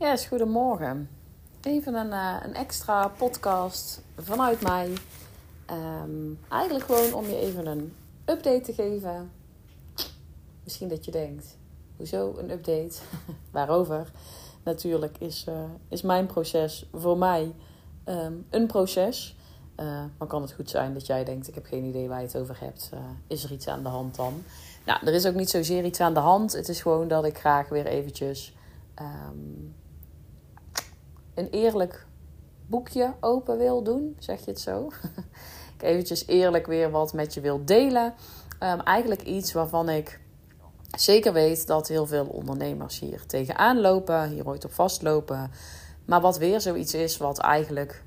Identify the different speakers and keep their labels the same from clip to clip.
Speaker 1: Yes, goedemorgen. Even een, uh, een extra podcast vanuit mij. Um, eigenlijk gewoon om je even een update te geven. Misschien dat je denkt, hoezo een update? Waarover? Natuurlijk is, uh, is mijn proces voor mij um, een proces. Uh, maar kan het goed zijn dat jij denkt, ik heb geen idee waar je het over hebt. is er iets aan de hand dan? Nou, er is ook niet zozeer iets aan de hand. Het is gewoon dat ik graag weer eventjes... Um, een eerlijk boekje open wil doen, zeg je het zo? ik eventjes eerlijk weer wat met je wil delen. Um, eigenlijk iets waarvan ik zeker weet dat heel veel ondernemers hier tegenaan lopen, hier ooit op vastlopen. Maar wat weer zoiets is wat eigenlijk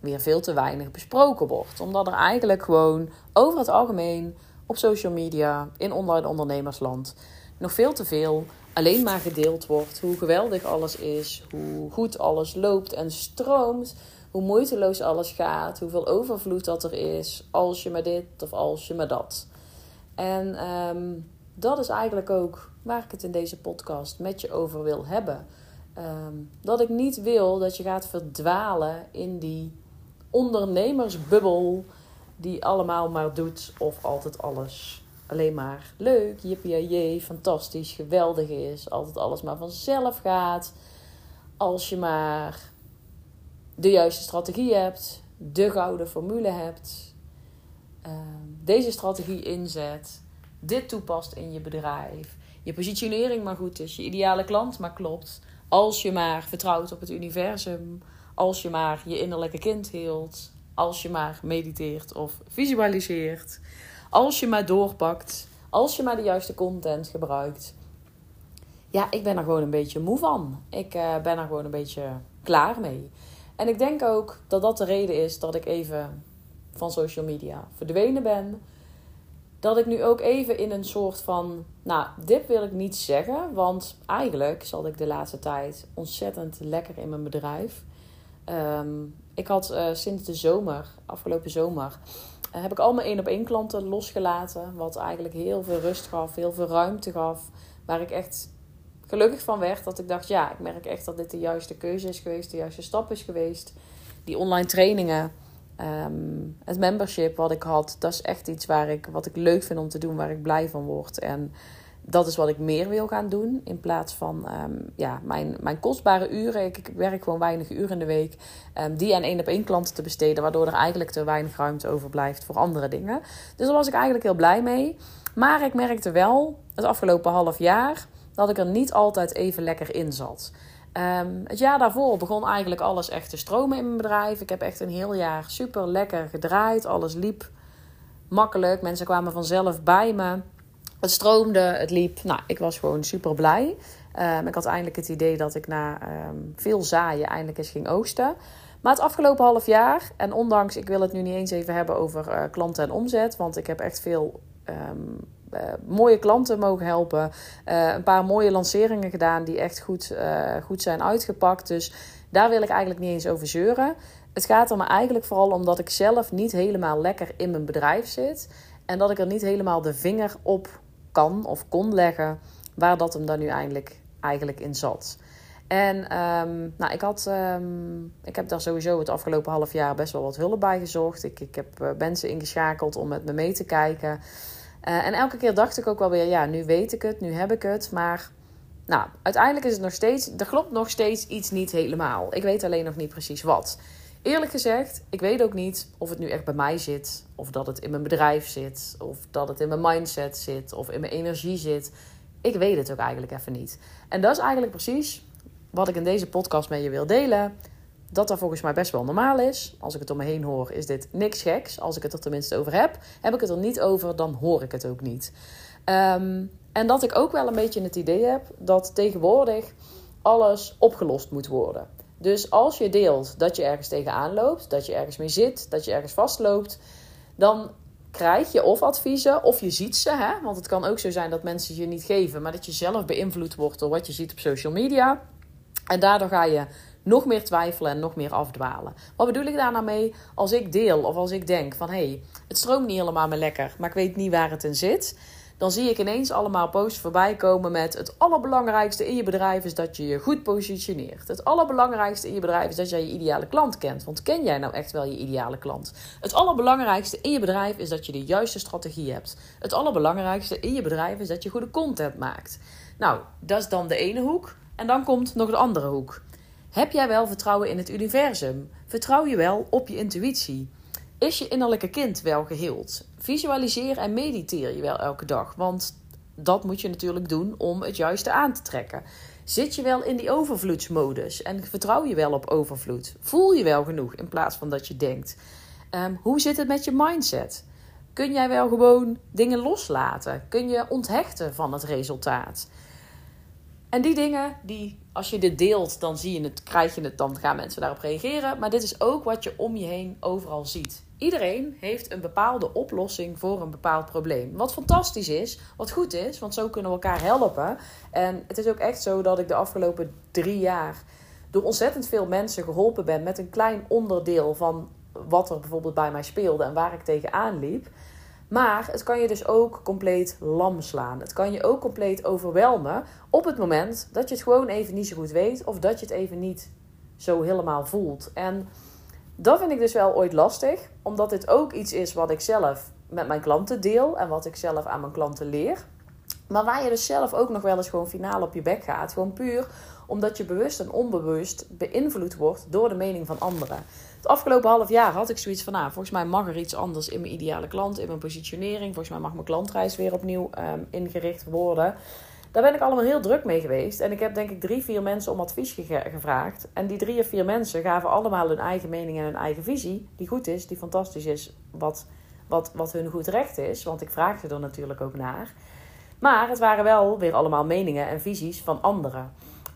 Speaker 1: weer veel te weinig besproken wordt. Omdat er eigenlijk gewoon over het algemeen op social media, in online ondernemersland, nog veel te veel alleen maar gedeeld wordt. Hoe geweldig alles is, hoe goed alles loopt en stroomt, hoe moeiteloos alles gaat, hoeveel overvloed dat er is, als je maar dit of als je maar dat. En um, dat is eigenlijk ook waar ik het in deze podcast met je over wil hebben. Um, dat ik niet wil dat je gaat verdwalen in die ondernemersbubbel die allemaal maar doet of altijd alles alleen maar leuk, jippie fantastisch, geweldig is. Altijd alles maar vanzelf gaat. Als je maar de juiste strategie hebt, de gouden formule hebt, uh, deze strategie inzet, dit toepast in je bedrijf, je positionering maar goed is, je ideale klant maar klopt. Als je maar vertrouwt op het universum, als je maar je innerlijke kind hield, als je maar mediteert of visualiseert als je maar doorpakt, als je maar de juiste content gebruikt. Ja, ik ben er gewoon een beetje moe van. Ik uh, ben er gewoon een beetje klaar mee. En ik denk ook dat dat de reden is dat ik even van social media verdwenen ben. Dat ik nu ook even in een soort van. Nou, dit wil ik niet zeggen. Want eigenlijk zat ik de laatste tijd ontzettend lekker in mijn bedrijf. Um, ik had uh, sinds de zomer, afgelopen zomer, heb ik al mijn één op één klanten losgelaten. Wat eigenlijk heel veel rust gaf, heel veel ruimte gaf. Waar ik echt gelukkig van werd. Dat ik dacht, ja, ik merk echt dat dit de juiste keuze is geweest, de juiste stap is geweest. Die online trainingen, um, het membership wat ik had, dat is echt iets waar ik, wat ik leuk vind om te doen, waar ik blij van word. En dat is wat ik meer wil gaan doen. In plaats van um, ja, mijn, mijn kostbare uren. Ik, werk gewoon weinig uren in de week. Um, die aan één op één klanten te besteden. Waardoor er eigenlijk te weinig ruimte overblijft voor andere dingen. Dus daar was ik eigenlijk heel blij mee. Maar ik merkte wel het afgelopen half jaar dat ik er niet altijd even lekker in zat. Um, het jaar daarvoor begon eigenlijk alles echt te stromen in mijn bedrijf. Ik heb echt een heel jaar super lekker gedraaid. Alles liep makkelijk. Mensen kwamen vanzelf bij me. Het stroomde, het liep. Nou, ik was gewoon super blij. Um, ik had eindelijk het idee dat ik na um, veel zaaien eindelijk eens ging oogsten. Maar het afgelopen half jaar, en ondanks, ik wil het nu niet eens even hebben over uh, klanten en omzet, want ik heb echt veel um, uh, mooie klanten mogen helpen. Uh, een paar mooie lanceringen gedaan die echt goed, goed zijn uitgepakt. Dus daar wil ik eigenlijk niet eens over zeuren. Het gaat er me eigenlijk vooral om dat ik zelf niet helemaal lekker in mijn bedrijf zit. En dat ik er niet helemaal de vinger op kan of kon leggen waar dat hem dan nu eigenlijk, eigenlijk in zat. En um, nou, ik, had, um, ik heb daar sowieso het afgelopen half jaar best wel wat hulp bij gezocht. Ik, ik heb uh, mensen ingeschakeld om met me mee te kijken. Uh, en elke keer dacht ik ook wel weer, ja, nu weet ik het, nu heb ik het. Maar nou, uiteindelijk is het nog steeds, er klopt nog steeds iets niet helemaal. Ik weet alleen nog niet precies wat. Eerlijk gezegd, ik weet ook niet of het nu echt bij mij zit, of dat het in mijn bedrijf zit, of dat het in mijn mindset zit, of in mijn energie zit. Ik weet het ook eigenlijk even niet. En dat is eigenlijk precies wat ik in deze podcast met je wil delen. Dat dat volgens mij best wel normaal is. Als ik het om me heen hoor, is dit niks geks. Als ik het er tenminste over heb. Heb ik het er niet over, dan hoor ik het ook niet. Um, en dat ik ook wel een beetje het idee heb dat tegenwoordig alles opgelost moet worden. Dus als je deelt dat je ergens tegenaan loopt, dat je ergens mee zit, dat je ergens vastloopt, dan krijg je of adviezen of je ziet ze. Hè? Want het kan ook zo zijn dat mensen je niet geven, maar dat je zelf beïnvloed wordt door wat je ziet op social media. En daardoor ga je nog meer twijfelen en nog meer afdwalen. Wat bedoel ik daar nou mee? Als ik deel of als ik denk van hé, hey, het stroomt niet helemaal meer lekker, maar ik weet niet waar het in zit. Dan zie ik ineens allemaal posts voorbij komen met het allerbelangrijkste in je bedrijf is dat je je goed positioneert. Het allerbelangrijkste in je bedrijf is dat jij je ideale klant kent. Want ken jij nou echt wel je ideale klant? Het allerbelangrijkste in je bedrijf is dat je de juiste strategie hebt. Het allerbelangrijkste in je bedrijf is dat je goede content maakt. Nou, dat is dan de ene hoek. En dan komt nog de andere hoek. Heb jij wel vertrouwen in het universum? Vertrouw je wel op je intuïtie? Is je innerlijke kind wel geheeld? Visualiseer en mediteer je wel elke dag, want dat moet je natuurlijk doen om het juiste aan te trekken. Zit je wel in die overvloedsmodus en vertrouw je wel op overvloed? Voel je wel genoeg in plaats van dat je denkt? Um, hoe zit het met je mindset? Kun jij wel gewoon dingen loslaten? Kun je onthechten van het resultaat? En die dingen, die, als je dit deelt, dan zie je het, krijg je het, dan gaan mensen daarop reageren. Maar dit is ook wat je om je heen overal ziet. Iedereen heeft een bepaalde oplossing voor een bepaald probleem. Wat fantastisch is, wat goed is, want zo kunnen we elkaar helpen. En het is ook echt zo dat ik de afgelopen drie jaar door ontzettend veel mensen geholpen ben met een klein onderdeel van wat er bijvoorbeeld bij mij speelde en waar ik tegenaan liep. Maar het kan je dus ook compleet lam slaan. Het kan je ook compleet overwelmen op het moment dat je het gewoon even niet zo goed weet of dat je het even niet zo helemaal voelt. En dat vind ik dus wel ooit lastig, omdat dit ook iets is wat ik zelf met mijn klanten deel en wat ik zelf aan mijn klanten leer. Maar waar je dus zelf ook nog wel eens gewoon finaal op je bek gaat. Gewoon puur omdat je bewust en onbewust beïnvloed wordt door de mening van anderen. Het afgelopen half jaar had ik zoiets van, nou, volgens mij mag er iets anders in mijn ideale klant, in mijn positionering. Volgens mij mag mijn klantreis weer opnieuw um, ingericht worden. Daar ben ik allemaal heel druk mee geweest. En ik heb denk ik drie, vier mensen om advies gevraagd. En die drie of vier mensen gaven allemaal hun eigen mening en hun eigen visie. Die goed is, die fantastisch is, wat, wat, wat hun goed recht is. Want ik vraag ze er natuurlijk ook naar. Maar het waren wel weer allemaal meningen en visies van anderen.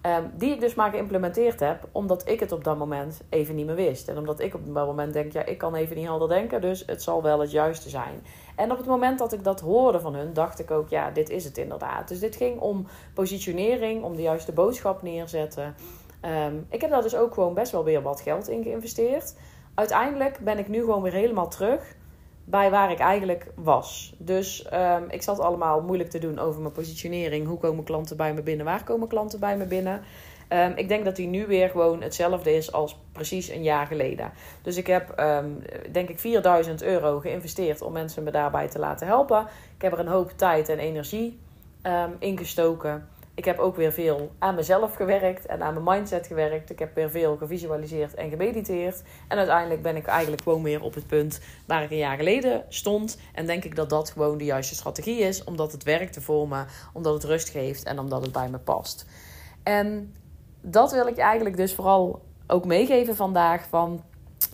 Speaker 1: Ehm, die ik dus maar geïmplementeerd heb, omdat ik het op dat moment even niet meer wist. En omdat ik op dat moment denk, ja, ik kan even niet helder denken, dus het zal wel het juiste zijn. En op het moment dat ik dat hoorde van hun, dacht ik ook, ja, dit is het inderdaad. Dus dit ging om positionering, om de juiste boodschap neerzetten. Ehm, ik heb daar dus ook gewoon best wel weer wat geld in geïnvesteerd. Uiteindelijk ben ik nu gewoon weer helemaal terug bij waar ik eigenlijk was. Dus um, ik zat allemaal moeilijk te doen over mijn positionering. Hoe komen klanten bij me binnen? Waar komen klanten bij me binnen? Um, ik denk dat die nu weer gewoon hetzelfde is als precies een jaar geleden. Dus ik heb, um, denk ik, 4000 euro geïnvesteerd om mensen me daarbij te laten helpen. Ik heb er een hoop tijd en energie in gestoken. Ik heb ook weer veel aan mezelf gewerkt en aan mijn mindset gewerkt. Ik heb weer veel gevisualiseerd en gemediteerd. En uiteindelijk ben ik eigenlijk gewoon weer op het punt waar ik een jaar geleden stond. En denk ik dat dat gewoon de juiste strategie is, omdat het werkt voor me, omdat het rust geeft en omdat het bij me past. En dat wil ik eigenlijk dus vooral ook meegeven vandaag van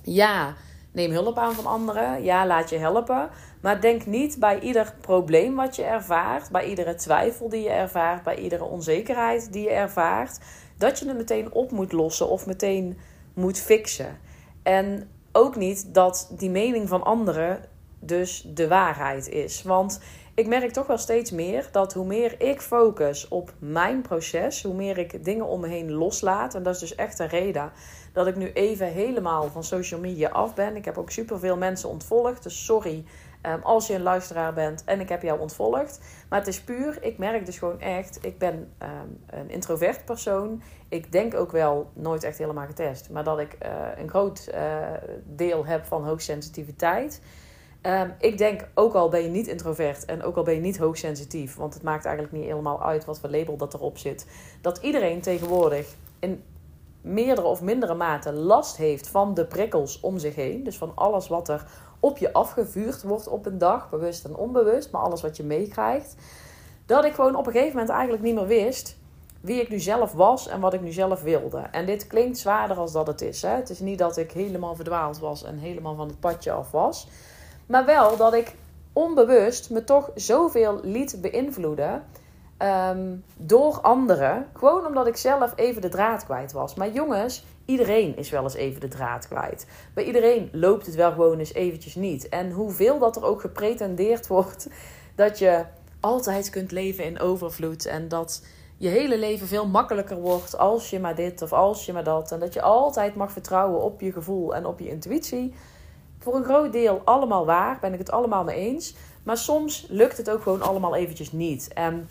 Speaker 1: ja, neem hulp aan van anderen. Ja, laat je helpen. Maar denk niet bij ieder probleem wat je ervaart, bij iedere twijfel die je ervaart, bij iedere onzekerheid die je ervaart, dat je het meteen op moet lossen of meteen moet fixen. En ook niet dat die mening van anderen dus de waarheid is. Want ik merk toch wel steeds meer dat hoe meer ik focus op mijn proces, hoe meer ik dingen om me heen loslaat. En dat is dus echt een reden dat ik nu even helemaal van social media af ben. Ik heb ook superveel mensen ontvolgd. Dus sorry um, als je een luisteraar bent en ik heb jou ontvolgd. Maar het is puur, ik merk dus gewoon echt, ik ben um, een introvert persoon. Ik denk ook wel, nooit echt helemaal getest, maar dat ik uh, een groot uh, deel heb van hoogsensitiviteit. Um, ik denk, ook al ben je niet introvert en ook al ben je niet hoogsensitief, want het maakt eigenlijk niet helemaal uit wat voor label dat erop zit, dat iedereen tegenwoordig in meerdere of mindere mate last heeft van de prikkels om zich heen. Dus van alles wat er op je afgevuurd wordt op een dag, bewust en onbewust, maar alles wat je meekrijgt. Dat ik gewoon op een gegeven moment eigenlijk niet meer wist wie ik nu zelf was en wat ik nu zelf wilde. En dit klinkt zwaarder als dat het is. Hè? Het is niet dat ik helemaal verdwaald was en helemaal van het padje af was. Maar wel dat ik onbewust me toch zoveel liet beïnvloeden um, door anderen. Gewoon omdat ik zelf even de draad kwijt was. Maar jongens, iedereen is wel eens even de draad kwijt. Bij iedereen loopt het wel gewoon eens eventjes niet. En hoeveel dat er ook gepretendeerd wordt dat je altijd kunt leven in overvloed en dat je hele leven veel makkelijker wordt als je maar dit of als je maar dat. En dat je altijd mag vertrouwen op je gevoel en op je intuïtie. Voor een groot deel allemaal waar, ben ik het allemaal mee eens. Maar soms lukt het ook gewoon allemaal eventjes niet. En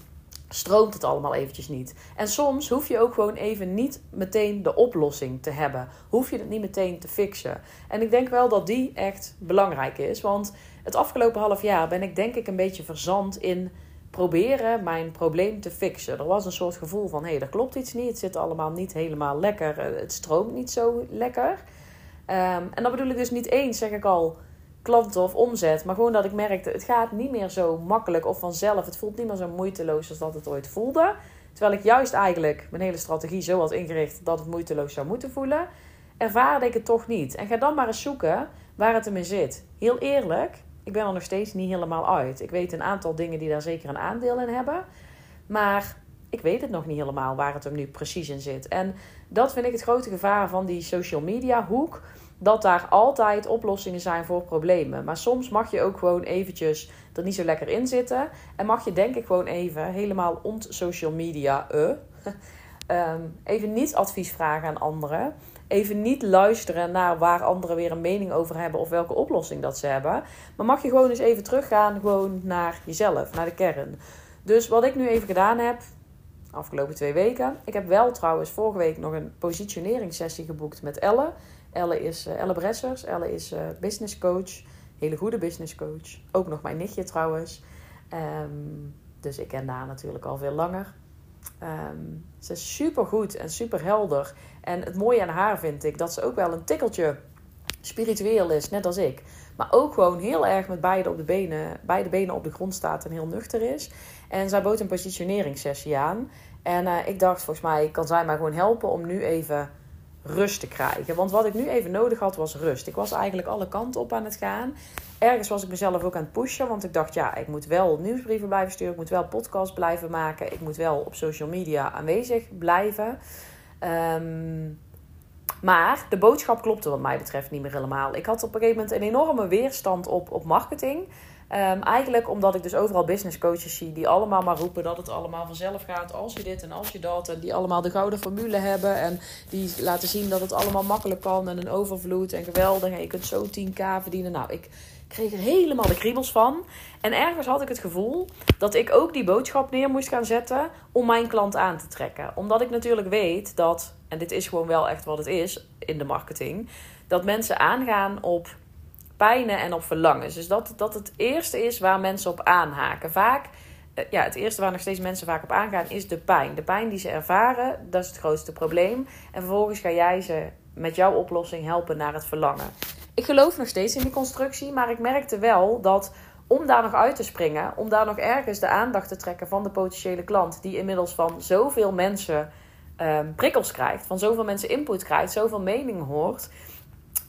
Speaker 1: stroomt het allemaal eventjes niet. En soms hoef je ook gewoon even niet meteen de oplossing te hebben. Hoef je het niet meteen te fixen. En ik denk wel dat die echt belangrijk is. Want het afgelopen half jaar ben ik denk ik een beetje verzand in proberen mijn probleem te fixen. Er was een soort gevoel van, hé, hey, er klopt iets niet. Het zit allemaal niet helemaal lekker. Eh, het stroomt niet zo lekker. Ehm, en dan bedoel ik dus niet eens, zeg ik al, klanten of omzet. Maar gewoon dat ik merkte, het gaat niet meer zo makkelijk of vanzelf. Het voelt niet meer zo moeiteloos als dat het ooit voelde. Terwijl ik juist eigenlijk mijn hele strategie zo had ingericht dat het moeiteloos zou moeten voelen. Ervaarde ik het toch niet. En ga dan maar eens zoeken waar het hem in zit. Heel eerlijk, ik ben er nog steeds niet helemaal uit. Ik weet een aantal dingen die daar zeker een aandeel in hebben. Maar ik weet het nog niet helemaal waar het hem nu precies in zit. En dat vind ik het grote gevaar van die social media hoek. Dat daar altijd oplossingen zijn voor problemen. Maar soms mag je ook gewoon eventjes er niet zo lekker in zitten. En mag je denk ik gewoon even helemaal ont social media. Uh, even niet advies vragen aan anderen even niet luisteren naar waar anderen weer een mening over hebben of welke oplossing dat ze hebben. Maar mag je gewoon eens even teruggaan gewoon naar jezelf, naar de kern. Dus wat ik nu even gedaan heb, afgelopen twee weken. Ik heb wel trouwens vorige week nog een positioneringssessie geboekt met Elle. Elle is uh, Elle Bressers. Elle is uh, business coach. Hele goede business coach. Ook nog mijn nichtje trouwens. Um, dus ik ken haar natuurlijk al veel langer. Um, ze is super goed en super helder. En het mooie aan haar vind ik dat ze ook wel een tikkeltje spiritueel is, net als ik. Maar ook gewoon heel erg met beide, op de benen, beide benen op de grond staat en heel nuchter is. En zij bood een positioneringssessie aan. En uh, ik dacht, volgens mij kan zij mij gewoon helpen om nu even rust te krijgen. Want wat ik nu even nodig had, was rust. Ik was eigenlijk alle kanten op aan het gaan. Ergens was ik mezelf ook aan het pushen. Want ik dacht, ja, ik moet wel nieuwsbrieven blijven sturen. Ik moet wel podcasts blijven maken. Ik moet wel op social media aanwezig blijven. Um, maar de boodschap klopte wat mij betreft niet meer helemaal. Ik had op een gegeven moment een enorme weerstand op, op marketing. Um, eigenlijk omdat ik dus overal business coaches zie die allemaal maar roepen dat het allemaal vanzelf gaat als je dit en als je dat. En die allemaal de gouden formule hebben en die laten zien dat het allemaal makkelijk kan en een overvloed en geweldig. En je kunt zo 10k verdienen. Nou, ik kreeg er helemaal de kriebels van. En ergens had ik het gevoel dat ik ook die boodschap neer moest gaan zetten om mijn klant aan te trekken. Omdat ik natuurlijk weet dat, en dit is gewoon wel echt wat het is in de marketing, dat mensen aangaan op pijnen en op verlangens. Dus dat, dat het eerste is waar mensen op aanhaken. Vaak, eh, ja, het eerste waar nog steeds mensen vaak op aangaan is de pijn. De pijn die ze ervaren, dat is het grootste probleem. En vervolgens ga jij ze met jouw oplossing helpen naar het verlangen. Ik geloof nog steeds in die constructie, maar ik merkte wel dat om daar nog uit te springen, om daar nog ergens de aandacht te trekken van de potentiële klant, die inmiddels van zoveel mensen um, prikkels krijgt, van zoveel mensen input krijgt, zoveel mening hoort,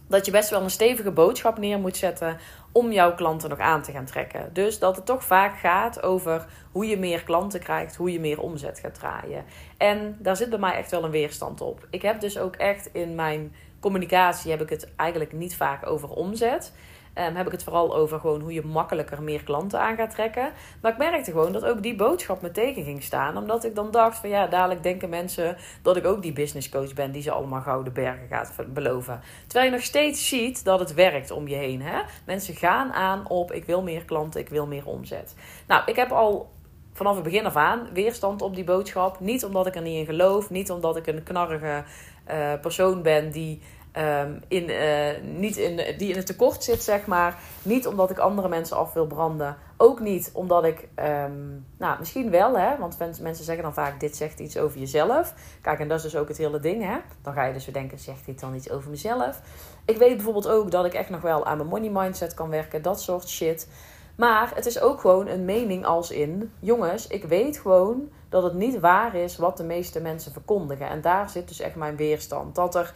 Speaker 1: dat je best wel een stevige boodschap neer moet zetten om jouw klanten nog aan te gaan trekken. Dus dat het toch vaak gaat over hoe je meer klanten krijgt, hoe je meer omzet gaat draaien. En daar zit bij mij echt wel een weerstand op. Ik heb dus ook echt in mijn communicatie heb ik het eigenlijk niet vaak over omzet. Um, heb ik het vooral over gewoon hoe je makkelijker meer klanten aan gaat trekken. Maar ik merkte gewoon dat ook die boodschap me tegen ging staan. Omdat ik dan dacht van ja, dadelijk denken mensen dat ik ook die business coach ben die ze allemaal gouden bergen gaat beloven. Terwijl je nog steeds ziet dat het werkt om je heen. Hè? Mensen gaan aan op ik wil meer klanten, ik wil meer omzet. Nou, ik heb al vanaf het begin af aan weerstand op die boodschap. Niet omdat ik er niet in geloof, niet omdat ik een knarrige uh, persoon ben die Um, in, uh, niet in, die in het tekort zit, zeg maar. Niet omdat ik andere mensen af wil branden. Ook niet omdat ik, um, nou misschien wel, hè, want mensen zeggen dan vaak: dit zegt iets over jezelf. Kijk, en dat is dus ook het hele ding, hè. Dan ga je dus weer denken: zegt dit dan iets over mezelf? Ik weet bijvoorbeeld ook dat ik echt nog wel aan mijn money mindset kan werken, dat soort shit. Maar het is ook gewoon een mening als in: jongens, ik weet gewoon dat het niet waar is wat de meeste mensen verkondigen. En daar zit dus echt mijn weerstand. Dat er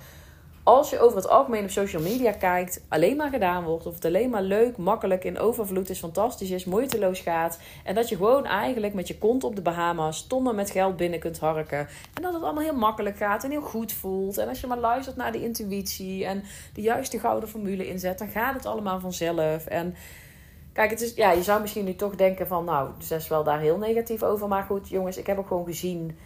Speaker 1: als je over het algemeen op social media kijkt, alleen maar gedaan wordt. Of het alleen maar leuk, makkelijk, in overvloed is, fantastisch is, moeiteloos gaat. En dat je gewoon eigenlijk met je kont op de Bahama's tonnen met geld binnen kunt harken. En dat het allemaal heel makkelijk gaat en heel goed voelt. En als je maar luistert naar de intuïtie en de juiste gouden formule inzet, dan gaat het allemaal vanzelf. En kijk, het is, ja, je zou misschien nu toch denken van, nou, ze is wel daar heel negatief over. Maar goed, jongens, ik heb ook gewoon gezien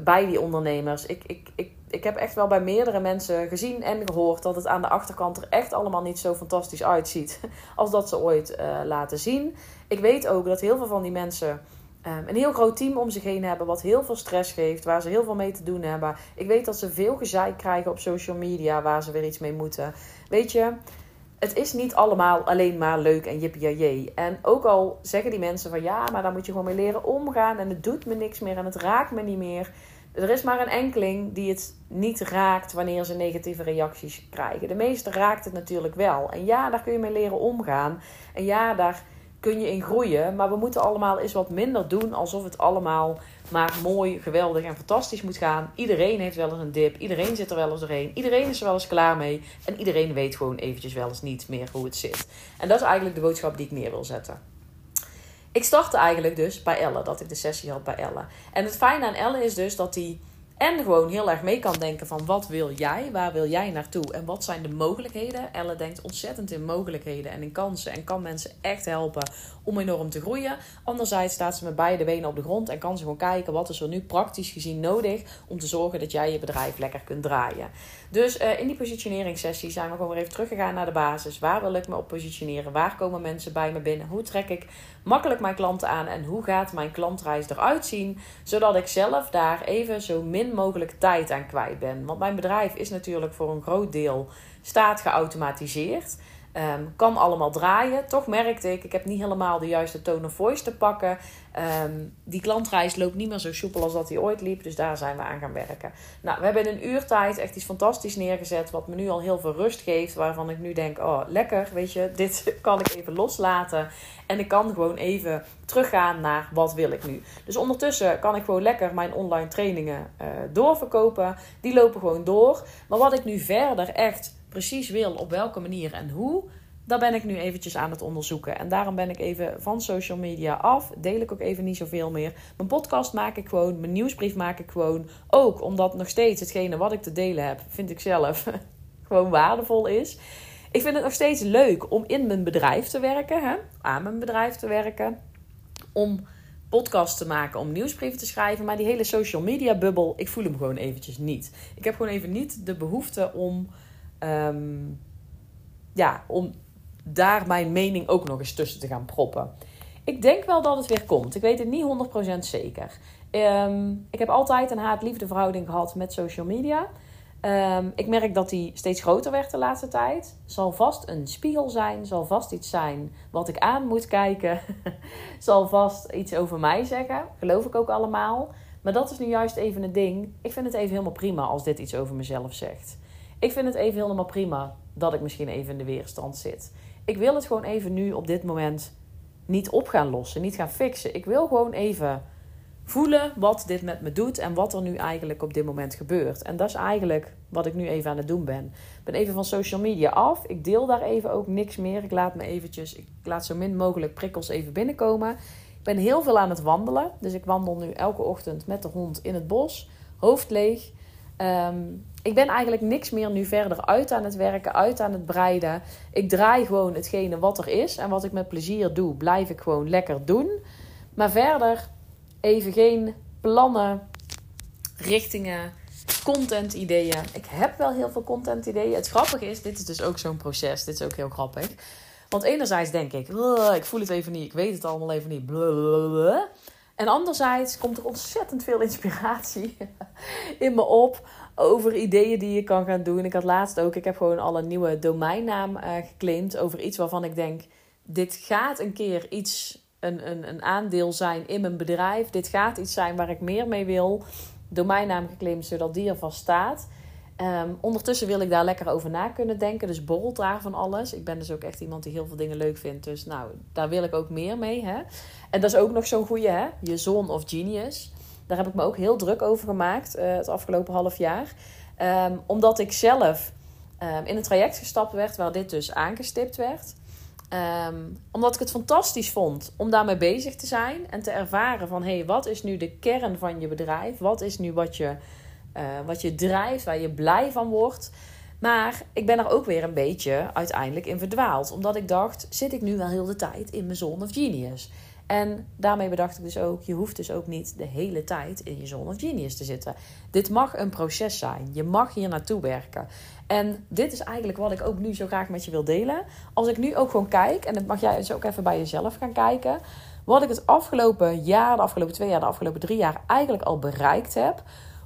Speaker 1: bij die ondernemers. Ik, ik, ik ik heb echt wel bij meerdere mensen gezien en gehoord dat het aan de achterkant er echt allemaal niet zo fantastisch uitziet als dat ze ooit uh, laten zien. Ik weet ook dat heel veel van die mensen um, een heel groot team om zich heen hebben, wat heel veel stress geeft, waar ze heel veel mee te doen hebben. Ik weet dat ze veel gezeik krijgen op social media waar ze weer iets mee moeten. Weet je, het is niet allemaal alleen maar leuk en jippie En ook al zeggen die mensen van ja, maar daar moet je gewoon mee leren omgaan en het doet me niks meer en het raakt me niet meer. Er is maar een enkeling die het niet raakt wanneer ze negatieve reacties krijgen. De meeste raakt het natuurlijk wel. En ja, daar kun je mee leren omgaan. En ja, daar kun je in groeien. Maar we moeten allemaal eens wat minder doen alsof het allemaal maar mooi, geweldig en fantastisch moet gaan. Iedereen heeft wel eens een dip. Iedereen zit er wel eens doorheen. Iedereen is er wel eens klaar mee. En iedereen weet gewoon eventjes wel eens niet meer hoe het zit. En dat is eigenlijk de boodschap die ik neer wil zetten. Ik startte eigenlijk dus bij Elle, dat ik de sessie had bij Elle. En het fijne aan Elle is dus dat die en gewoon heel erg mee kan denken van wat wil jij, waar wil jij naartoe en wat zijn de mogelijkheden. Elle denkt ontzettend in mogelijkheden en in kansen en kan mensen echt helpen om enorm te groeien. Anderzijds staat ze met beide benen op de grond en kan ze gewoon kijken wat is er nu praktisch gezien nodig om te zorgen dat jij je bedrijf lekker kunt draaien. Dus uh, in die positioneringssessie zijn we gewoon weer even teruggegaan naar de basis. Waar wil ik me op positioneren? Waar komen mensen bij me binnen? Hoe trek ik makkelijk mijn klanten aan en hoe gaat mijn klantreis eruit zien? Zodat ik zelf daar even zo min mogelijk tijd aan kwijt ben. Want mijn bedrijf is natuurlijk voor een groot deel staat geautomatiseerd. Um, kan allemaal draaien. Toch merkte ik, ik heb niet helemaal de juiste tone of voice te pakken. Um, die klantreis loopt niet meer zo soepel als dat hij ooit liep. Dus daar zijn we aan gaan werken. Nou, we hebben in een uurtijd echt iets fantastisch neergezet. Wat me nu al heel veel rust geeft. Waarvan ik nu denk, oh lekker, weet je. Dit kan ik even loslaten. En ik kan gewoon even teruggaan naar wat wil ik nu. Dus ondertussen kan ik gewoon lekker mijn online trainingen uh, doorverkopen. Die lopen gewoon door. Maar wat ik nu verder echt precies wil, op welke manier en hoe, dat ben ik nu eventjes aan het onderzoeken. En daarom ben ik even van social media af. Deel ik ook even niet zoveel meer. Mijn podcast maak ik gewoon. Mijn nieuwsbrief maak ik gewoon. Ook omdat nog steeds hetgene wat ik te delen heb, vind ik zelf gewoon waardevol is. Ik vind het nog steeds leuk om in mijn bedrijf te werken. Hè? Aan mijn bedrijf te werken. Om podcast te maken, om nieuwsbrieven te schrijven. Maar die hele social media bubbel, ik voel hem gewoon eventjes niet. Ik heb gewoon even niet de behoefte om Ehm, ja, om daar mijn mening ook nog eens tussen te gaan proppen. Ik denk wel dat het weer komt. Ik weet het niet 100% zeker. Ehm, ik heb altijd een haat-liefde verhouding gehad met social media. Ehm, ik merk dat die steeds groter werd de laatste tijd. Zal vast een spiegel zijn, zal vast iets zijn wat ik aan moet kijken. zal vast iets over mij zeggen. Geloof ik ook allemaal. Maar dat is nu juist even het ding. Ik vind het even helemaal prima als dit iets over mezelf zegt. Ik vind het even helemaal prima dat ik misschien even in de weerstand zit. Ik wil het gewoon even nu op dit moment niet op gaan lossen, niet gaan fixen. Ik wil gewoon even voelen wat dit met me doet en wat er nu eigenlijk op dit moment gebeurt. En dat is eigenlijk wat ik nu even aan het doen ben. Ik ben even van social media af. Ik deel daar even ook niks meer. Ik laat me eventjes, ik laat zo min mogelijk prikkels even binnenkomen. Ik ben heel veel aan het wandelen. Dus ik wandel nu elke ochtend met de hond in het bos, hoofd leeg. Ehm, ik ben eigenlijk niks meer nu verder uit aan het werken, uit aan het breiden. Ik draai gewoon hetgene wat er is. En wat ik met plezier doe, blijf ik gewoon lekker doen. Maar verder even geen plannen, richtingen, content ideeën. Ik heb wel heel veel content ideeën. Het grappige is, dit is dus ook zo'n proces. Dit is ook heel grappig. Want enerzijds denk ik, ik voel het even niet, ik weet het allemaal even niet. Blablabla. En anderzijds komt er ontzettend veel inspiratie in me op over ideeën die je kan gaan doen. Ik had laatst ook, ik heb gewoon al een nieuwe domeinnaam uh, geclaimd over iets waarvan ik denk, dit gaat een keer iets, een, een, een aandeel zijn in mijn bedrijf. Dit gaat iets zijn waar ik meer mee wil. Domeinnaam geclaimd, zodat die er vast staat. Ehm, ondertussen wil ik daar lekker over na kunnen denken. Dus borrelt daar van alles. Ik ben dus ook echt iemand die heel veel dingen leuk vindt. Dus nou, daar wil ik ook meer mee. Hè? En dat is ook nog zo'n goede, hè? Je zon of genius. Daar heb ik me ook heel druk over gemaakt uh, het afgelopen half jaar. Um, omdat ik zelf um, in een traject gestapt werd waar dit dus aangestipt werd. Omdat ik het fantastisch vond om daarmee bezig te zijn en te ervaren van hé, hey, wat is nu de kern van je bedrijf? Wat is nu wat je uh, wat je drijft, waar je blij van wordt. Maar ik ben er ook weer een beetje uiteindelijk in verdwaald. Omdat ik dacht, zit ik nu wel heel de tijd in mijn zone of genius? En daarmee bedacht ik dus ook, je hoeft dus ook niet de hele tijd in je zone of genius te zitten. Dit mag een proces zijn. Je mag hier naartoe werken. En dit is eigenlijk wat ik ook nu zo graag met je wil delen. Als ik nu ook gewoon kijk, en dat mag jij dus ook even bij jezelf gaan kijken. Wat ik het afgelopen jaar, de afgelopen twee jaar, de afgelopen drie jaar eigenlijk al bereikt heb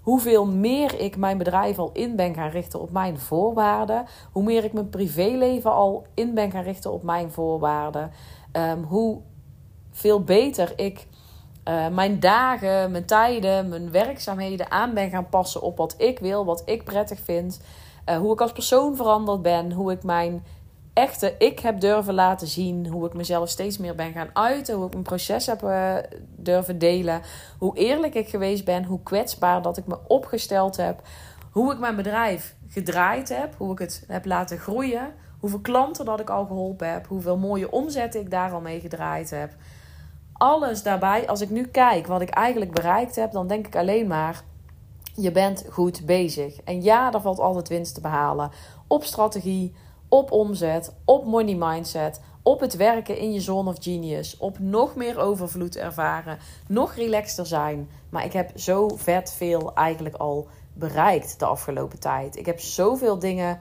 Speaker 1: hoeveel meer ik mijn bedrijf al in ben gaan richten op mijn voorwaarden. Hoe meer ik mijn privéleven al in ben gaan richten op mijn voorwaarden. Um, hoe veel beter ik uh, mijn dagen, mijn tijden, mijn werkzaamheden aan ben gaan passen op wat ik wil, wat ik prettig vind. Uh, hoe ik als persoon veranderd ben, hoe ik mijn echte ik heb durven laten zien. Hoe ik mezelf steeds meer ben gaan uiten. Hoe ik mijn proces heb uh, durven delen. Hoe eerlijk ik geweest ben. Hoe kwetsbaar dat ik me opgesteld heb. Hoe ik mijn bedrijf gedraaid heb. Hoe ik het heb laten groeien. Hoeveel klanten dat ik al geholpen heb. Hoeveel mooie omzetten ik daar al mee gedraaid heb. Alles daarbij, als ik nu kijk wat ik eigenlijk bereikt heb, dan denk ik alleen maar: je bent goed bezig. En ja, er valt altijd winst te behalen. Op strategie, op omzet, op money mindset, op het werken in je zone of genius, op nog meer overvloed ervaren, nog relaxter zijn. Maar ik heb zo vet veel eigenlijk al bereikt de afgelopen tijd. Ik heb zoveel dingen,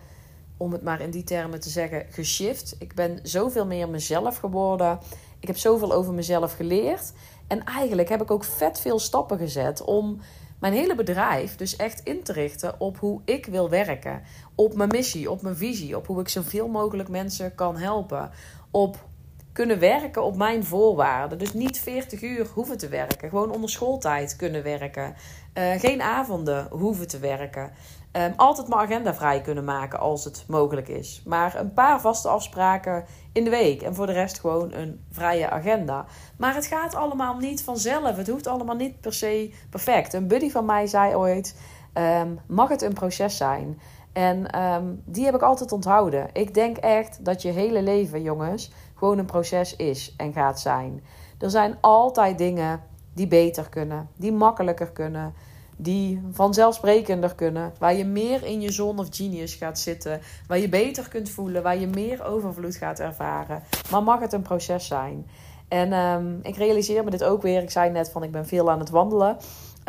Speaker 1: om het maar in die termen te zeggen, geshift. Ik ben zoveel meer mezelf geworden. Ik heb zoveel over mezelf geleerd. En eigenlijk heb ik ook vet veel stappen gezet om mijn hele bedrijf dus echt in te richten op hoe ik wil werken. Op mijn missie, op mijn visie, op hoe ik zoveel mogelijk mensen kan helpen. Op kunnen werken op mijn voorwaarden. Dus niet 40 uur hoeven te werken. Gewoon onder schooltijd kunnen werken. Uh, geen avonden hoeven te werken. Um, altijd mijn agenda vrij kunnen maken als het mogelijk is. Maar een paar vaste afspraken in de week. En voor de rest gewoon een vrije agenda. Maar het gaat allemaal niet vanzelf. Het hoeft allemaal niet per se perfect. Een buddy van mij zei ooit: um, mag het een proces zijn? En um, die heb ik altijd onthouden. Ik denk echt dat je hele leven, jongens, gewoon een proces is en gaat zijn. Er zijn altijd dingen die beter kunnen, die makkelijker kunnen die vanzelfsprekender kunnen. Waar je meer in je zone of genius gaat zitten. Waar je beter kunt voelen. Waar je meer overvloed gaat ervaren. Maar mag het een proces zijn? En um, ik realiseer me dit ook weer. Ik zei net van ik ben veel aan het wandelen.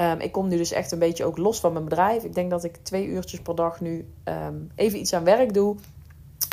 Speaker 1: Um, ik kom nu dus echt een beetje ook los van mijn bedrijf. Ik denk dat ik twee uurtjes per dag nu um, even iets aan werk doe.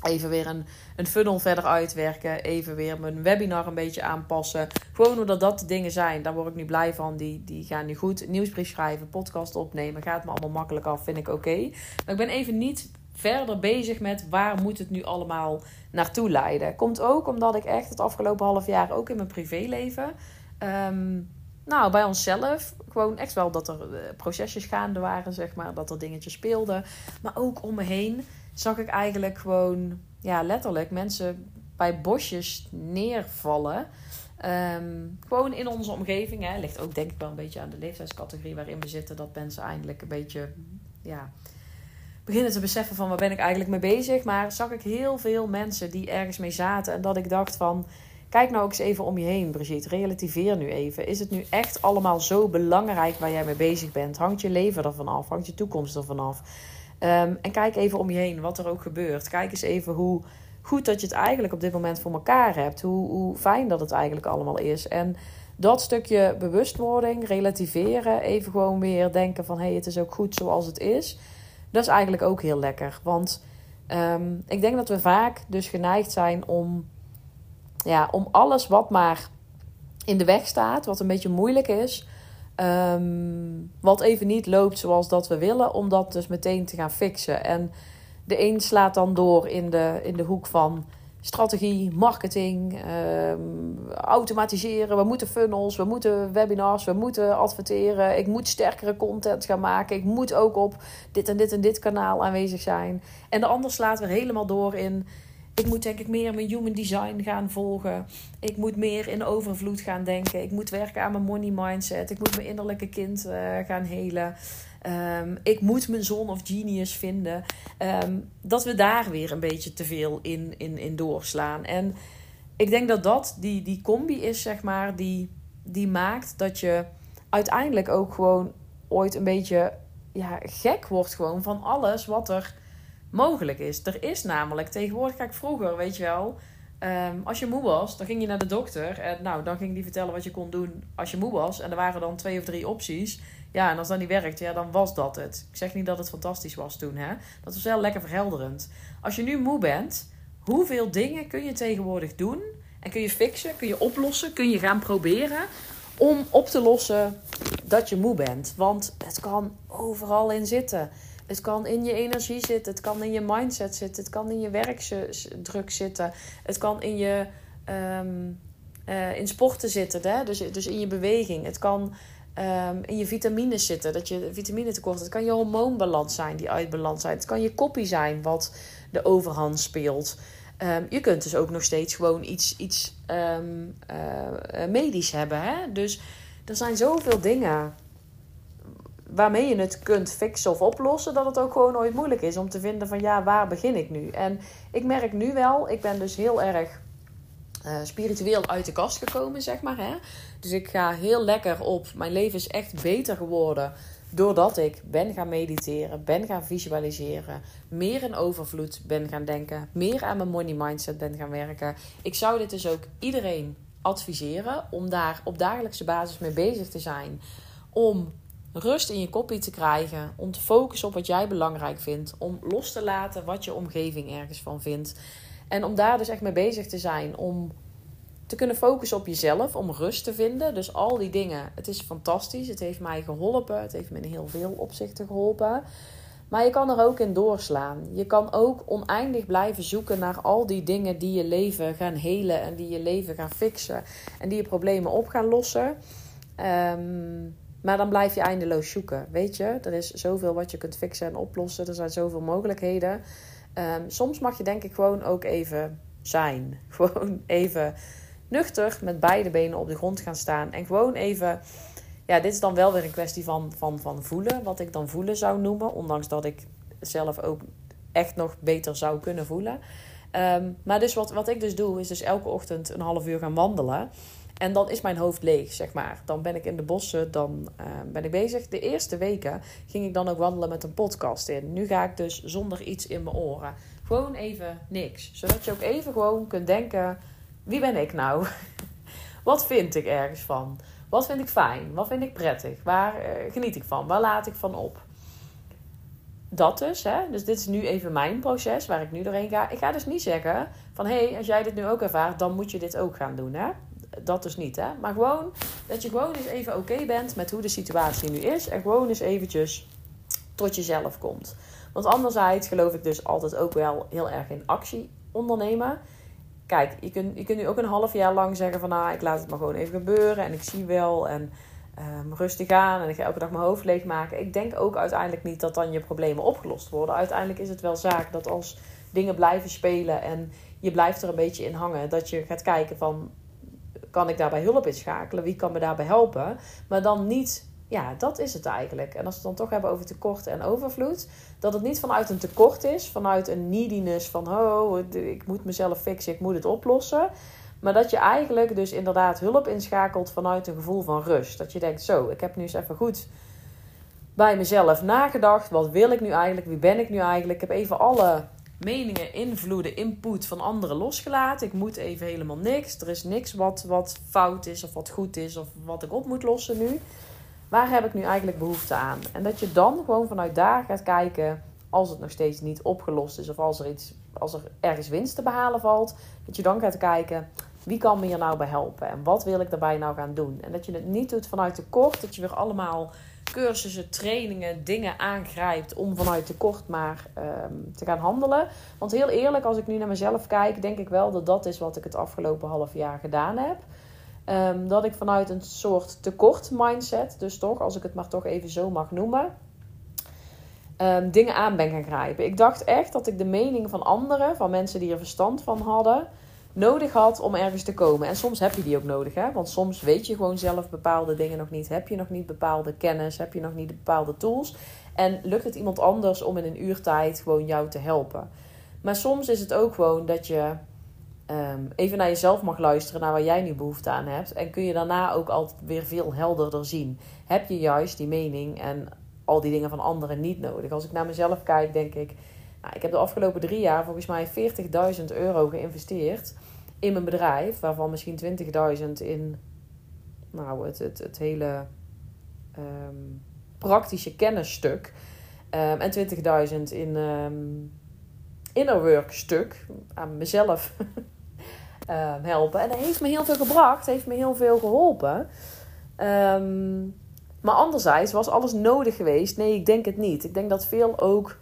Speaker 1: Even weer een, een funnel verder uitwerken. Even weer mijn webinar een beetje aanpassen. Gewoon omdat dat de dingen zijn. Daar word ik nu blij van. Die, die gaan nu goed. Nieuwsbrief schrijven, podcast opnemen. Gaat me allemaal makkelijk af. Vind ik oké. Maar ik ben even niet verder bezig met waar moet het nu allemaal naartoe leiden. Komt ook omdat ik echt het afgelopen half jaar ook in mijn privéleven. Um, nou, bij onszelf. Gewoon echt wel dat er eh, procesjes gaande waren, zeg maar. Dat er dingetjes speelden. Maar ook om me heen zag ik eigenlijk gewoon, ja, letterlijk mensen bij bosjes neervallen. Ehm, gewoon in onze omgeving. Hè. Ligt ook denk ik wel een beetje aan de leeftijdscategorie waarin we zitten. Dat mensen eindelijk een beetje, ja, beginnen te beseffen van waar ben ik eigenlijk mee bezig. Maar zag ik heel veel mensen die ergens mee zaten. En dat ik dacht van, kijk nou eens even om je heen Brigitte. Relativeer nu even. Is het nu echt allemaal zo belangrijk waar jij mee bezig bent? Hangt je leven ervan af? Hangt je toekomst ervan af? Um, en kijk even om je heen, wat er ook gebeurt. Kijk eens even hoe goed dat je het eigenlijk op dit moment voor elkaar hebt. Hoe, hoe fijn dat het eigenlijk allemaal is. En dat stukje bewustwording, relativeren, even gewoon weer denken van hé, hey, het is ook goed zoals het is. Dat is eigenlijk ook heel lekker. Want um, ik denk dat we vaak dus geneigd zijn om, ja, om alles wat maar in de weg staat, wat een beetje moeilijk is, Um, wat even niet loopt zoals dat we willen, om dat dus meteen te gaan fixen. En de een slaat dan door in de, in de hoek van strategie, marketing, um, automatiseren. We moeten funnels, we moeten webinars, we moeten adverteren. Ik moet sterkere content gaan maken. Ik moet ook op dit en dit en dit kanaal aanwezig zijn. En de ander slaat weer helemaal door in ik moet denk ik meer mijn human design gaan volgen. Ik moet meer in overvloed gaan denken. Ik moet werken aan mijn money mindset. Ik moet mijn innerlijke kind uh, gaan helen. Um, ik moet mijn zon of genius vinden. Um, dat we daar weer een beetje te veel in, in, in doorslaan. En ik denk dat dat die, die combi is, zeg maar, die, die maakt dat je uiteindelijk ook gewoon ooit een beetje ja, gek wordt gewoon van alles wat er mogelijk is. Er is namelijk tegenwoordig, kijk vroeger, weet je wel, Ehm, als je moe was, dan ging je naar de dokter. En nou, dan ging die vertellen wat je kon doen als je moe was. En er waren dan twee of drie opties. Ja, en als dat niet werkt, ja, dan was dat het. Ik zeg niet dat het fantastisch was toen, hè. Dat was wel lekker verhelderend. Als je nu moe bent, hoeveel dingen kun je tegenwoordig doen? En kun je fixen, kun je oplossen, kun je gaan proberen om op te lossen dat je moe bent. Want het kan overal in zitten. Het kan in je energie zitten, het kan in je mindset zitten, het kan in je werkdruk zitten, het kan in je um, uh, in sporten zitten, hè? Dus, dus in je beweging. Het kan um, in je vitamines zitten, dat je vitamine tekort Het kan je hormoonbalans zijn die uitbalans zijn. Het kan je koppie zijn wat de overhand speelt. Um, je kunt dus ook nog steeds gewoon iets, iets um, uh, medisch hebben. Hè? Dus er zijn zoveel dingen waarmee je het kunt fixen of oplossen, dat het ook gewoon nooit moeilijk is om te vinden van ja, waar begin ik nu? En ik merk nu wel, ik ben dus heel erg uh, spiritueel uit de kast gekomen, zeg maar. Hè? Dus ik ga heel lekker op. Mijn leven is echt beter geworden doordat ik ben gaan mediteren, ben gaan visualiseren, meer in overvloed ben gaan denken, meer aan mijn money mindset ben gaan werken. Ik zou dit dus ook iedereen adviseren om daar op dagelijkse basis mee bezig te zijn. Om rust in je kopie te krijgen, om te focussen op wat jij belangrijk vindt, om los te laten wat je omgeving ergens van vindt. En om daar dus echt mee bezig te zijn, om te kunnen focussen op jezelf, om rust te vinden. Dus al die dingen, het is fantastisch. Het heeft mij geholpen. Het heeft me in heel veel opzichten geholpen. Maar je kan er ook in doorslaan. Je kan ook oneindig blijven zoeken naar al die dingen die je leven gaan helen en die je leven gaan fixen en die je problemen op gaan lossen. Ehm, maar dan blijf je eindeloos zoeken. Weet je, er is zoveel wat je kunt fixen en oplossen. Er zijn zoveel mogelijkheden. Ehm, soms mag je denk ik gewoon ook even zijn. Gewoon even nuchter met beide benen op de grond gaan staan. En gewoon even. Ja, dit is dan wel weer een kwestie van, van, van voelen. Wat ik dan voelen zou noemen. Ondanks dat ik zelf ook echt nog beter zou kunnen voelen. Ehm, maar dus wat, wat ik dus doe, is dus elke ochtend een half uur gaan wandelen. En dan is mijn hoofd leeg, zeg maar. Dan ben ik in de bossen, dan uh, ben ik bezig. De eerste weken ging ik dan ook wandelen met een podcast in. Nu ga ik dus zonder iets in mijn oren. Gewoon even niks. Zodat je ook even gewoon kunt denken: wie ben ik nou? Wat vind ik ergens van? Wat vind ik fijn? Wat vind ik prettig? Waar uh, geniet ik van? Waar laat ik van op? Dat dus, hè? Dus dit is nu even mijn proces waar ik nu doorheen ga. Ik ga dus niet zeggen van hé, hey, als jij dit nu ook ervaart, dan moet je dit ook gaan doen, hè? Dat dus niet, hè? Maar gewoon dat je gewoon eens even oké bent met hoe de situatie nu is. En gewoon eens eventjes tot jezelf komt. Want anderzijds geloof ik dus altijd ook wel heel erg in actie ondernemen kijk, je kunt, je kunt nu ook een half jaar lang zeggen van nou, ik laat het maar gewoon even gebeuren en ik zie wel en um, rustig aan en ik ga elke dag mijn hoofd leegmaken. Ik denk ook uiteindelijk niet dat dan je problemen opgelost worden. Uiteindelijk is het wel zaak dat als dingen blijven spelen en je blijft er een beetje in hangen, dat je gaat kijken van kan ik daarbij hulp inschakelen? Wie kan me daarbij helpen? Maar dan niet ja, dat is het eigenlijk. En als we het dan toch hebben over tekort en overvloed, dat het niet vanuit een tekort is, vanuit een neediness van oh, ik moet mezelf fixen, ik moet het oplossen. Maar dat je eigenlijk dus inderdaad hulp inschakelt vanuit een gevoel van rust. Dat je denkt, zo, ik heb nu eens even goed bij mezelf nagedacht. Wat wil ik nu eigenlijk? Wie ben ik nu eigenlijk? Ik heb even alle meningen, invloeden, input van anderen losgelaten. Ik moet even helemaal niks. Er is niks wat, wat fout is of wat goed is of wat ik op moet lossen nu. Waar heb ik nu eigenlijk behoefte aan? En dat je dan gewoon vanuit daar gaat kijken, als het nog steeds niet opgelost is of als er, iets, als er ergens winst te behalen valt, dat je dan gaat kijken, wie kan me hier nou bij helpen? En wat wil ik daarbij nou gaan doen? En dat je het niet doet vanuit tekort, dat je weer allemaal cursussen, trainingen, dingen aangrijpt om vanuit tekort maar um, te gaan handelen. Want heel eerlijk, als ik nu naar mezelf kijk, denk ik wel dat dat is wat ik het afgelopen half jaar gedaan heb. Um, dat ik vanuit een soort tekort mindset, dus toch, als ik het maar toch even zo mag noemen, um, dingen aan ben gaan grijpen. Ik dacht echt dat ik de mening van anderen, van mensen die er verstand van hadden, nodig had om ergens te komen. En soms heb je die ook nodig, hè? want soms weet je gewoon zelf bepaalde dingen nog niet. Heb je nog niet bepaalde kennis, heb je nog niet bepaalde tools. En lukt het iemand anders om in een uurtijd gewoon jou te helpen. Maar soms is het ook gewoon dat je um, even naar jezelf mag luisteren, naar waar jij nu behoefte aan hebt. En kun je daarna ook altijd weer veel helderder zien. Heb je juist die mening en al die dingen van anderen niet nodig? Als ik naar mezelf kijk, denk ik, nou, ik heb de afgelopen drie jaar volgens mij 40.000 euro geïnvesteerd in mijn bedrijf, waarvan misschien 20.000 in nou, het, het, het hele ehm, praktische kennisstuk um, en 20.000 in um, inner work stuk aan mezelf helpen. En dat heeft me heel veel gebracht, heeft me heel veel geholpen. maar anderzijds was alles nodig geweest? Nee, ik denk het niet. Ik denk dat veel ook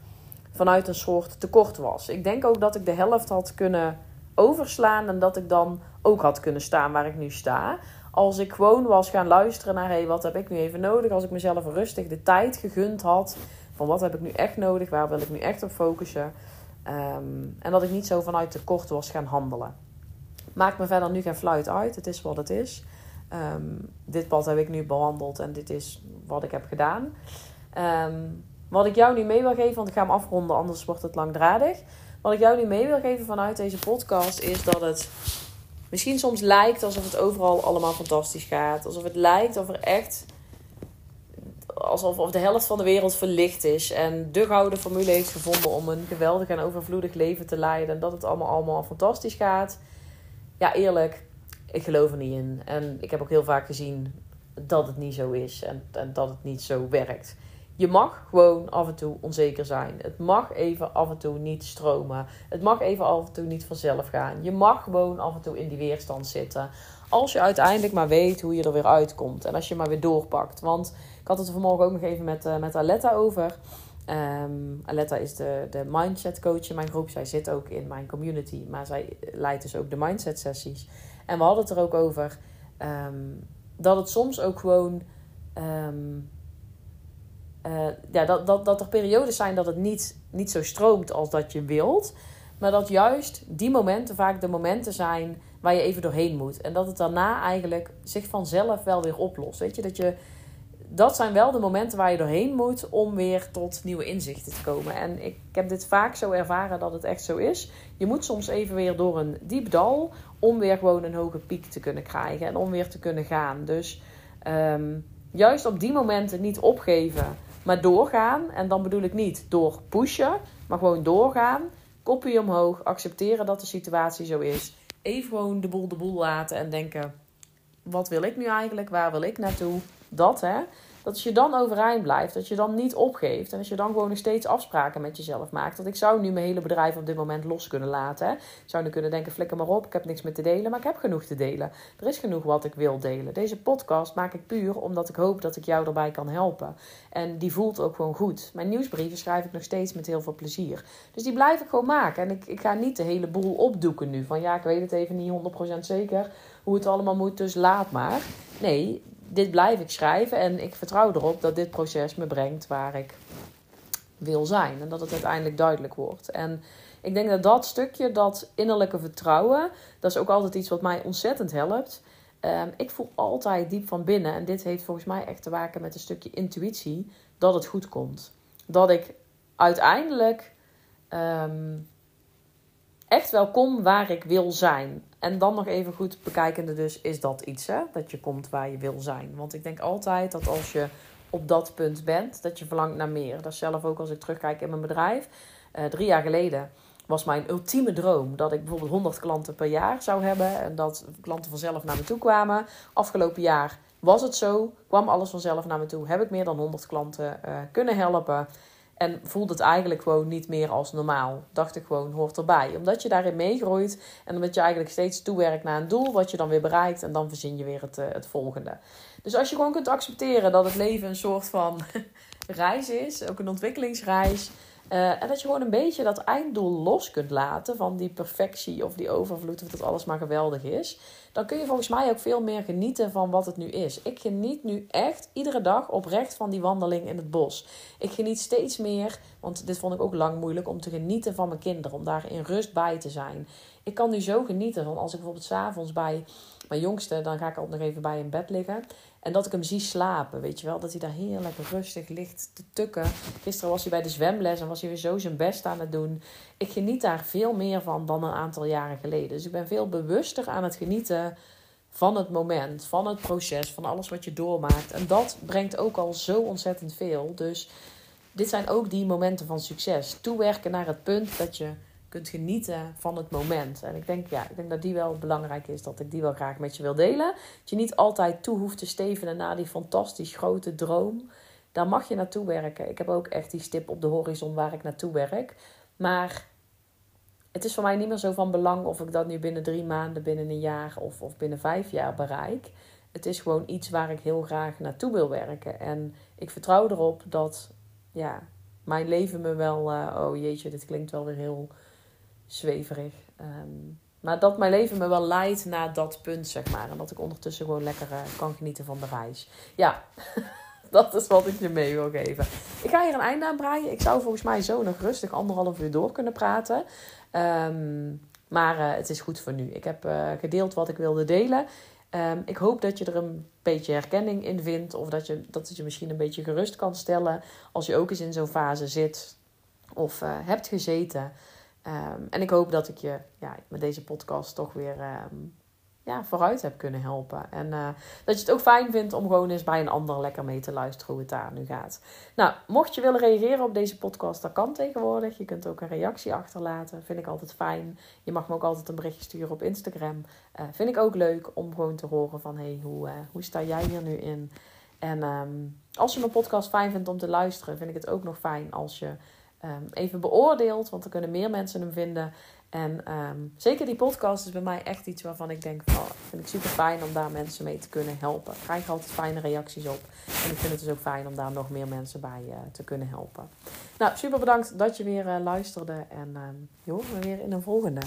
Speaker 1: vanuit een soort tekort was. Ik denk ook dat ik de helft had kunnen overslaan en dat ik dan ook had kunnen staan waar ik nu sta. Als ik gewoon was gaan luisteren naar hey, wat heb ik nu even nodig, als ik mezelf rustig de tijd gegund had van wat heb ik nu echt nodig, waar wil ik nu echt op focussen. Ehm, en dat ik niet zo vanuit tekort was gaan handelen. Maakt me verder nu geen fluit uit, het is wat het is. Ehm, dit pad heb ik nu behandeld en dit is wat ik heb gedaan. Ehm, wat ik jou nu mee wil geven, want ik ga hem afronden, anders wordt het langdradig. Wat ik jou nu mee wil geven vanuit deze podcast is dat het misschien soms lijkt alsof het overal allemaal fantastisch gaat. Alsof het lijkt of er echt. Alsof of de helft van de wereld verlicht is. En de gouden formule heeft gevonden om een geweldig en overvloedig leven te leiden. En dat het allemaal, allemaal fantastisch gaat. Ja, eerlijk, ik geloof er niet in. En ik heb ook heel vaak gezien dat het niet zo is. En dat het niet zo werkt. Je mag gewoon af en toe onzeker zijn. Het mag even af en toe niet stromen. Het mag even af en toe niet vanzelf gaan. Je mag gewoon af en toe in die weerstand zitten. Als je uiteindelijk maar weet hoe je er weer uitkomt. En als je maar weer doorpakt. Want ik had het er vanmorgen ook nog even met, uh, met Aletta over. Um, Aletta is de, de mindset coach in mijn groep. Zij zit ook in mijn community. Maar zij leidt dus ook de mindset sessies. En we hadden het er ook over. Ehm, dat het soms ook gewoon... Ehm, uh, ja, dat, dat, dat er periodes zijn dat het niet, niet zo stroomt als dat je wilt. Maar dat juist die momenten vaak de momenten zijn waar je even doorheen moet. En dat het daarna eigenlijk zich vanzelf wel weer oplost. Weet je, dat je. Dat zijn wel de momenten waar je doorheen moet om weer tot nieuwe inzichten te komen. En ik heb dit vaak zo ervaren dat het echt zo is. Je moet soms even weer door een diep dal om weer gewoon een hoge piek te kunnen krijgen en om weer te kunnen gaan. Dus um, juist op die momenten niet opgeven maar doorgaan. En dan bedoel ik niet door pushen, maar gewoon doorgaan. Kopje omhoog, accepteren dat de situatie zo is. Even gewoon de boel de boel laten en denken: wat wil ik nu eigenlijk? Waar wil ik naartoe? Dat hè. Dat je dan overeind blijft, dat je dan niet opgeeft. En als je dan gewoon nog steeds afspraken met jezelf maakt. Want ik zou nu mijn hele bedrijf op dit moment los kunnen laten. Ik zou nu kunnen denken, flikker maar op, ik heb niks meer te delen. Maar ik heb genoeg te delen. Er is genoeg wat ik wil delen. Deze podcast maak ik puur omdat ik hoop dat ik jou erbij kan helpen. En die voelt ook gewoon goed. Mijn nieuwsbrieven schrijf ik nog steeds met heel veel plezier. Dus die blijf ik gewoon maken. En ik, ik ga niet de hele boel opdoeken nu. Van ja, ik weet het even niet 100% zeker hoe het allemaal moet, dus laat maar. Nee, dit blijf ik schrijven en ik vertrouw erop dat dit proces me brengt waar ik wil zijn. En dat het uiteindelijk duidelijk wordt. En ik denk dat dat stukje, dat innerlijke vertrouwen, dat is ook altijd iets wat mij ontzettend helpt. Ehm, ik voel altijd diep van binnen, en dit heeft volgens mij echt te maken met een stukje intuïtie, dat het goed komt. Dat ik uiteindelijk ehm, echt wel kom waar ik wil zijn. En dan nog even goed bekijkende dus, is dat iets hè? Dat je komt waar je wil zijn. Want ik denk altijd dat als je op dat punt bent, dat je verlangt naar meer. Dat is zelf ook als ik terugkijk in mijn bedrijf. Uh, drie jaar geleden was mijn ultieme droom dat ik bijvoorbeeld 100 klanten per jaar zou hebben. En dat klanten vanzelf naar me toe kwamen. Afgelopen jaar was het zo. Kwam alles vanzelf naar me toe. Heb ik meer dan 100 klanten uh, kunnen helpen. En voelde het eigenlijk gewoon niet meer als normaal. Dacht ik gewoon, hoort erbij. Omdat je daarin meegroeit en omdat je eigenlijk steeds toewerkt naar een doel wat je dan weer bereikt. En dan verzin je weer het, uh, het volgende. Dus als je gewoon kunt accepteren dat het leven een soort van reis is, ook een ontwikkelingsreis. Uh, en dat je gewoon een beetje dat einddoel los kunt laten van die perfectie of die overvloed of dat alles maar geweldig is dan kun je volgens mij ook veel meer genieten van wat het nu is. Ik geniet nu echt iedere dag oprecht van die wandeling in het bos. Ik geniet steeds meer, want dit vond ik ook lang moeilijk, om te genieten van mijn kinderen, om daar in rust bij te zijn. Ik kan nu zo genieten van als ik bijvoorbeeld s'avonds bij mijn jongste, dan ga ik altijd nog even bij in bed liggen. En dat ik hem zie slapen, weet je wel. Dat hij daar heerlijk rustig ligt te tukken. Gisteren was hij bij de zwemles en was hij weer zo zijn best aan het doen. Ik geniet daar veel meer van dan een aantal jaren geleden. Dus ik ben veel bewuster aan het genieten van het moment, van het proces, van alles wat je doormaakt. En dat brengt ook al zo ontzettend veel. Dus dit zijn ook die momenten van succes. Toewerken naar het punt dat je kunt genieten van het moment. En ik denk, ja, ik denk dat die wel belangrijk is, dat ik die wel graag met je wil delen. Dat je niet altijd toe hoeft te stevenen naar die fantastisch grote droom. Daar mag je naartoe werken. Ik heb ook echt die stip op de horizon waar ik naartoe werk. Maar het is voor mij niet meer zo van belang of ik dat nu binnen drie maanden, binnen een jaar of, of binnen vijf jaar bereik. Het is gewoon iets waar ik heel graag naartoe wil werken. En ik vertrouw erop dat ja, mijn leven me wel. Uh, oh jeetje, dit klinkt wel weer heel zweverig. Um, maar dat mijn leven me wel leidt naar dat punt, zeg maar. En dat ik ondertussen gewoon lekker uh, kan genieten van de reis. Ja, dat is wat ik je mee wil geven. Ik ga hier een einde aan breien. Ik zou volgens mij zo nog rustig anderhalf uur door kunnen praten. Um, maar uh, het is goed voor nu. Ik heb uh, gedeeld wat ik wilde delen. Um, ik hoop dat je er een beetje herkenning in vindt. Of dat, je, dat het je misschien een beetje gerust kan stellen. Als je ook eens in zo'n fase zit. Of hebt gezeten. Um, en ik hoop dat ik je ja, met deze podcast toch weer um, ja, vooruit heb kunnen helpen. En uh, dat je het ook fijn vindt om gewoon eens bij een ander lekker mee te luisteren hoe het daar nu gaat. Nou, mocht je willen reageren op deze podcast, dat kan tegenwoordig. Je kunt ook een reactie achterlaten. Vind ik altijd fijn. Je mag me ook altijd een berichtje sturen op Instagram. Uh, vind ik ook leuk om gewoon te horen van hey, hoe, uh, hoe sta jij hier nu in? En um, als je mijn podcast fijn vindt om te luisteren, vind ik het ook nog fijn als je um, even beoordeelt. Want dan kunnen meer mensen hem vinden. En um, zeker die podcast is bij mij echt iets waarvan ik denk: van, oh, vind ik super fijn om daar mensen mee te kunnen helpen. Ik krijg altijd fijne reacties op. En ik vind het dus ook fijn om daar nog meer mensen bij uh, te kunnen helpen. Nou, super bedankt dat je weer uh, luisterde. En um, hoort me weer in een volgende.